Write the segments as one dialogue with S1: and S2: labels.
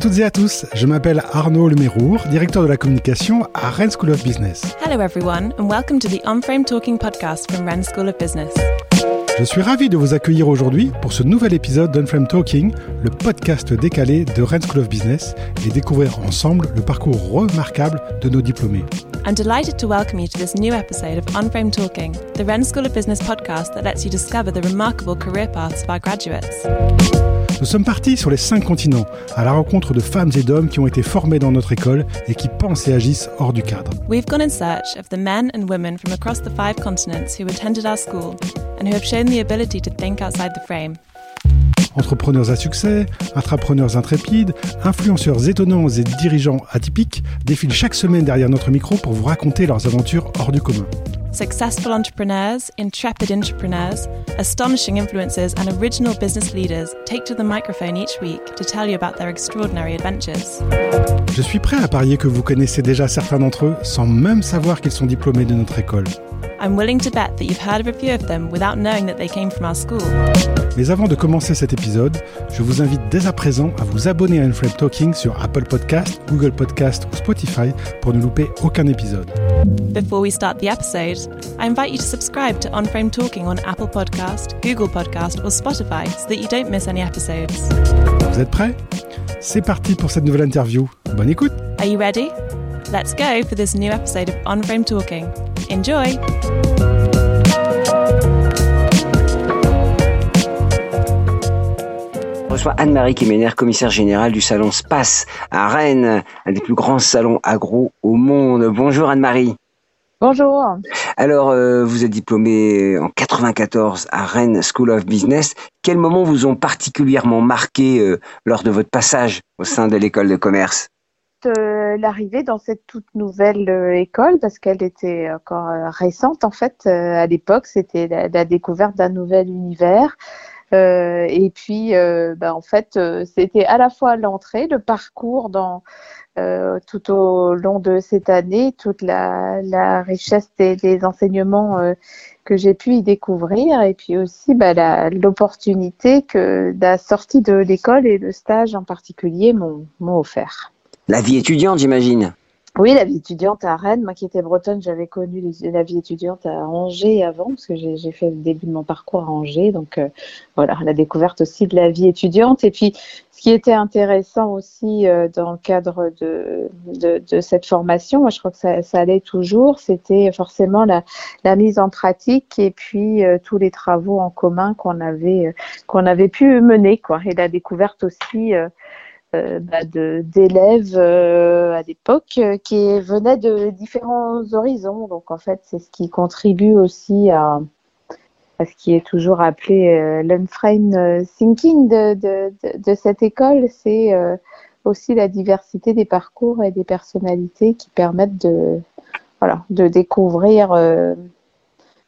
S1: toutes et à tous, je m'appelle Arnaud Lemérour, directeur de la communication à Rennes School of Business.
S2: Hello everyone and welcome to the On-Frame Talking podcast from Rennes School of Business.
S1: Je suis ravi de vous accueillir aujourd'hui pour ce nouvel épisode d'Unframe Talking, le podcast décalé de Rennes School of Business et découvrir ensemble le parcours remarquable de nos diplômés.
S2: I'm delighted to welcome you to this new episode of On-Frame Talking, the Rennes School of Business podcast that lets you discover the remarkable career paths of our graduates.
S1: Nous sommes partis sur les cinq continents, à la rencontre de femmes et d'hommes qui ont été formés dans notre école et qui pensent et agissent hors du cadre.
S2: We've gone in search of the men and women from across the five continents who attended our school and who have shown the ability to think outside the frame.
S1: Entrepreneurs à succès, intrapreneurs intrépides, influenceurs étonnants et dirigeants atypiques défilent chaque semaine derrière notre micro pour vous raconter leurs aventures hors du commun.
S2: Successful entrepreneurs, intrepid entrepreneurs, astonishing influencers, and original business leaders take to the microphone each week to tell you about their extraordinary adventures.
S1: Je suis prêt à parier que vous connaissez déjà certains d'entre eux sans même savoir qu'ils sont diplômés de notre école.
S2: I'm willing to bet that you've heard of a few of them without knowing that they came from our school.
S1: Mais avant de commencer cet épisode, je vous invite dès à présent à vous abonner à Unframe Talking sur Apple Podcast, Google Podcast ou Spotify pour ne louper aucun épisode.
S2: Before we start the episode, I invite you to subscribe to On Frame Talking on Apple Podcast, Google Podcast, or Spotify so that you don't miss any episodes.
S1: Vous êtes prêts? C'est parti pour cette nouvelle interview. Bonne écoute
S2: Are you ready? Let's go for this new episode of On Frame Talking. Enjoy!
S3: Je reçois Anne-Marie Kemener, commissaire générale du salon Space à Rennes, un des plus grands salons agro au monde. Bonjour Anne-Marie.
S4: Bonjour.
S3: Alors, euh, vous êtes diplômée en 94 à Rennes School of Business. Quels moments vous ont particulièrement marqué euh, lors de votre passage au sein de l'école de commerce?
S4: Euh, L'arrivée dans cette toute nouvelle euh, école, parce qu'elle était encore euh, récente en fait, à l'époque, c'était la, découverte d'un nouvel univers. Et puis, bah, en fait, c'était à la fois l'entrée, le parcours dans tout au long de cette année, toute la, richesse des, enseignements que j'ai pu y découvrir, et puis aussi bah, l'opportunité que la sortie de l'école et le stage en particulier m'ont offert.
S3: La vie étudiante, j'imagine.
S4: Oui, la vie étudiante à Rennes. Moi qui étais bretonne, j'avais connu la vie étudiante à Angers avant, parce que j'ai fait le début de mon parcours à Angers. Donc euh, voilà, la découverte aussi de la vie étudiante. Et puis, ce qui était intéressant aussi euh, dans le cadre de, cette formation, moi je crois que ça, allait toujours, c'était forcément la, mise en pratique et puis euh, tous les travaux en commun qu'on avait, qu'on avait pu mener. Quoi. Et la découverte aussi. Euh, bah, d'élèves euh, à l'époque euh, qui venaient de différents horizons. Donc en fait, c'est ce qui contribue aussi à, ce qui est toujours appelé euh, thinking de, de, cette école. C'est aussi la diversité des parcours et des personnalités qui permettent de voilà de découvrir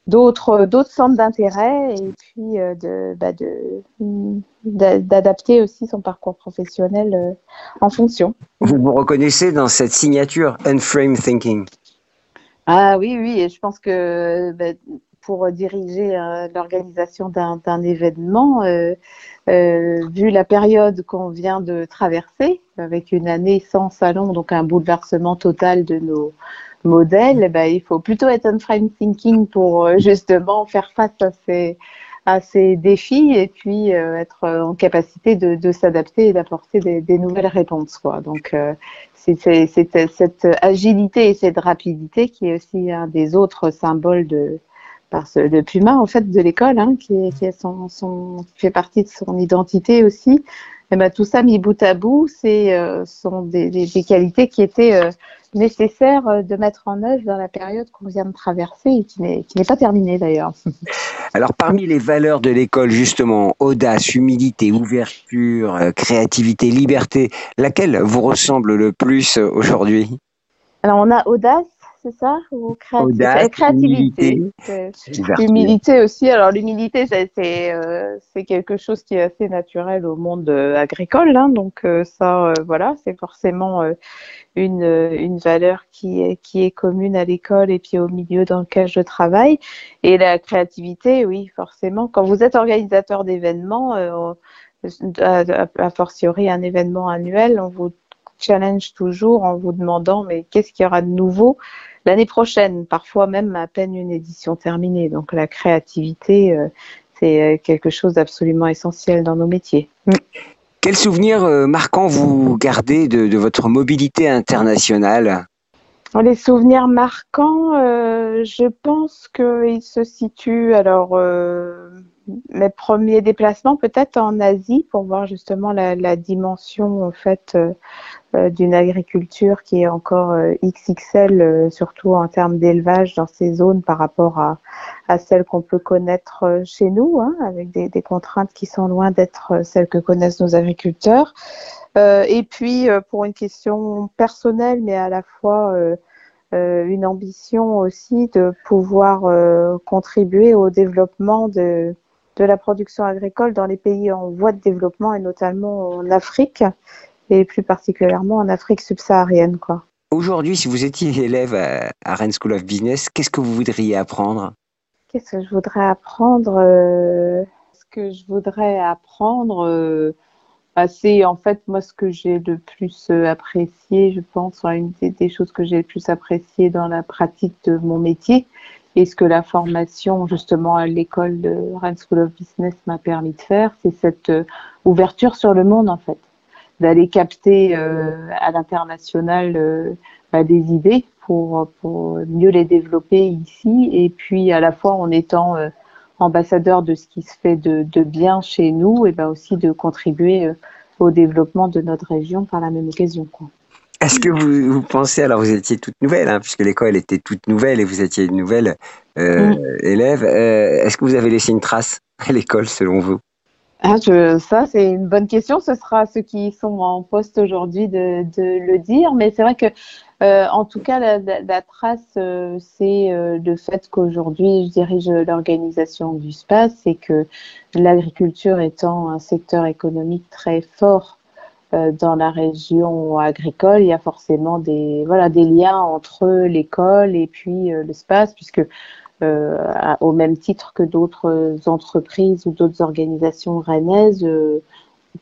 S4: d'autres d'autres centres d'intérêt et puis euh, de bah, de d'a- d'adapter aussi son parcours professionnel euh, en fonction.
S3: Vous vous reconnaissez dans cette signature Unframe Thinking?
S4: Ah oui, oui, et je pense que bah, pour diriger euh, l'organisation d'un d'un événement, euh, euh, vu la période qu'on vient de traverser, avec une année sans salon, donc un bouleversement total de nos modèles, eh ben, il faut plutôt être on frame thinking pour euh, justement faire face à ces, à ces défis et puis euh, être en capacité de, de s'adapter et d'apporter des, des nouvelles réponses. Quoi. Donc, euh, c'est cette agilité et cette rapidité qui est aussi un des autres symboles de, parce, de Puma, en fait, de l'école, hein, qui, qui, son, son, fait partie de son identité aussi. Et ben, tout ça mis bout à bout, c'est euh, sont des, des, des qualités qui étaient euh, nécessaires euh, de mettre en œuvre dans la période qu'on vient de traverser et qui n'est pas terminée d'ailleurs.
S3: Alors, parmi les valeurs de l'école, justement, audace, humilité, ouverture, euh, créativité, liberté, laquelle vous ressemble le plus aujourd'hui?
S4: Alors, on a audace, c'est ça? Ou créati-
S3: Audace,
S4: euh, créativité. L'humilité aussi. Alors l'humilité, c'est euh, quelque chose qui est assez naturel au monde euh, agricole. Hein, donc euh, ça, voilà, c'est forcément une une valeur qui est qui est commune à l'école et puis au milieu dans lequel je travaille. Et la créativité, oui, forcément. Quand vous êtes organisateur d'événements, a fortiori un événement annuel, on vous challenge toujours en vous demandant mais qu'est-ce qu'il y aura de nouveau l'année prochaine, parfois même à peine une édition terminée. Donc la créativité, euh, c'est quelque chose d'absolument essentiel dans nos métiers. Mm.
S3: Quel souvenir euh, marquant vous gardez de, votre mobilité internationale?
S4: Les souvenirs marquants, euh, je pense qu'ils se situent alors mes premiers déplacements peut-être en Asie pour voir justement la, dimension en fait euh, euh, d'une agriculture qui est encore euh, XXL surtout en termes d'élevage dans ces zones par rapport à, à celles qu'on peut connaître chez nous hein, avec des, des, contraintes qui sont loin d'être celles que connaissent nos agriculteurs. Et puis pour une question personnelle mais à la fois une ambition aussi de pouvoir contribuer au développement de de la production agricole dans les pays en voie de développement et notamment en Afrique et plus particulièrement en Afrique subsaharienne. Quoi.
S3: Aujourd'hui, si vous étiez élève à, Rennes School of Business, qu'est-ce que vous voudriez apprendre?
S4: Qu'est-ce que je voudrais apprendre euh, Ce que je voudrais apprendre, euh, bah, c'est en fait moi ce que j'ai le plus euh, apprécié, je pense, une des choses que j'ai le plus apprécié dans la pratique de mon métier, et ce que la formation justement à l'école de Rennes School of Business m'a permis de faire, c'est cette ouverture sur le monde en fait, d'aller capter euh, à l'international euh, bah, des idées pour, pour mieux les développer ici et puis à la fois en étant ambassadeur de ce qui se fait de, de bien chez nous et ben aussi de contribuer au développement de notre région par la même occasion. Quoi.
S3: Est-ce que vous, vous, pensez, alors vous étiez toute nouvelle, hein, puisque l'école était toute nouvelle et vous étiez une nouvelle euh, mm. élève, euh, est-ce que vous avez laissé une trace à l'école selon vous?
S4: Ah, je, ça, c'est une bonne question. Ce sera ceux qui sont en poste aujourd'hui de, de, le dire. Mais c'est vrai que, euh, en tout cas, la, la, trace, euh, c'est euh, le fait qu'aujourd'hui, je dirige l'organisation du space et que l'agriculture étant un secteur économique très fort euh, dans la région agricole, il y a forcément des voilà des liens entre l'école et puis euh, l'espace, puisque euh, au même titre que d'autres entreprises ou d'autres organisations rennaises,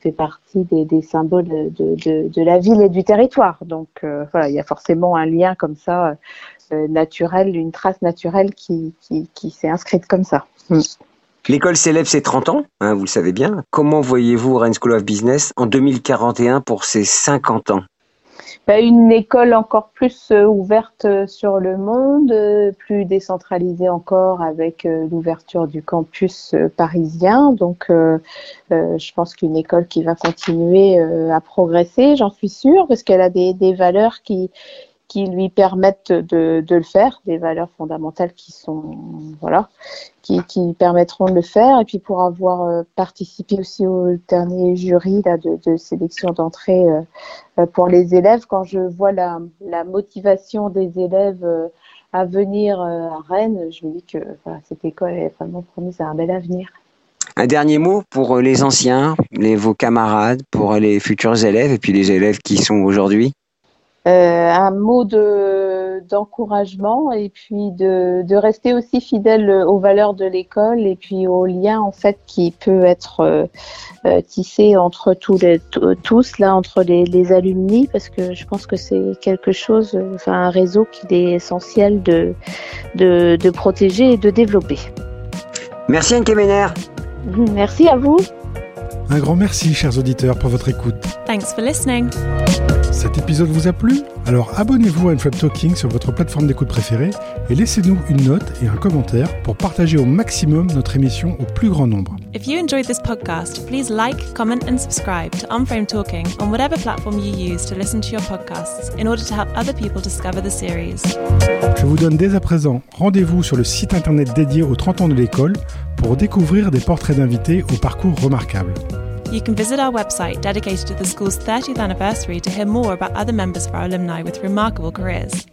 S4: fait partie des, symboles de, la ville et du territoire. Donc voilà, il y a forcément un lien comme ça naturel, une trace naturelle qui, s'est inscrite comme ça. Mm.
S3: L'école célèbre ses 30 ans, hein, vous le savez bien. Comment voyez-vous Rennes School of Business en 2041 pour ses 50 ans?
S4: Une école encore plus euh, ouverte euh, sur le monde, euh, plus décentralisée encore avec l'ouverture du campus parisien. Donc, je pense qu'une école qui va continuer à progresser, j'en suis sûre, parce qu'elle a des, des valeurs qui, qui lui permettent de, le faire, des valeurs fondamentales qui sont voilà, qui, permettront de le faire. Et puis pour avoir euh, participé aussi au dernier jury là, de, sélection d'entrée euh, euh, pour les élèves, quand je vois la, motivation des élèves à venir à Rennes, je me dis que cette école est vraiment promise à un bel avenir.
S3: Un dernier mot pour les anciens, les, vos camarades, pour les futurs élèves et puis les élèves qui sont aujourd'hui?
S4: Un mot de d'encouragement et puis de, de rester aussi fidèle aux valeurs de l'école et puis au lien en fait qui peut être euh, euh, tissé entre tous les tous là entre les, les alumni parce que je pense que c'est quelque chose enfin un réseau qu'il est essentiel de, de de protéger et de développer.
S3: Merci Anne Kemener.
S4: Merci à vous.
S1: Un grand merci chers auditeurs pour votre écoute.
S2: Thanks for listening.
S1: Cet épisode vous a plu? Alors abonnez-vous à Unframe Talking sur votre plateforme d'écoute préférée et laissez-nous une note et un commentaire pour partager au maximum notre émission au plus grand nombre.
S2: If you enjoyed this podcast, please like, comment and subscribe to Unframe Talking on whatever platform you use to listen to your podcasts in order to help other people discover the series.
S1: Je vous donne dès à présent rendez-vous sur le site internet dédié aux 30 ans de l'école pour découvrir des portraits d'invités au parcours remarquable.
S2: You can visit our website dedicated to the school's 30th anniversary to hear more about other members of our alumni with remarkable careers.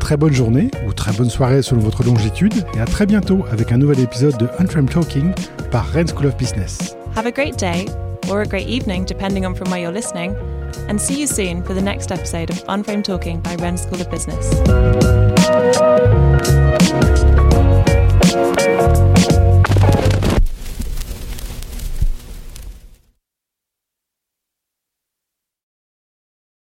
S1: Très bonne journée ou très bonne soirée selon votre longitude et à très bientôt avec un nouvel épisode de Unframed Talking par Rennes School of Business.
S2: Have a great day or a great evening depending on from where you're listening and see you soon for the next episode of Unframed Talking by Rennes School of Business.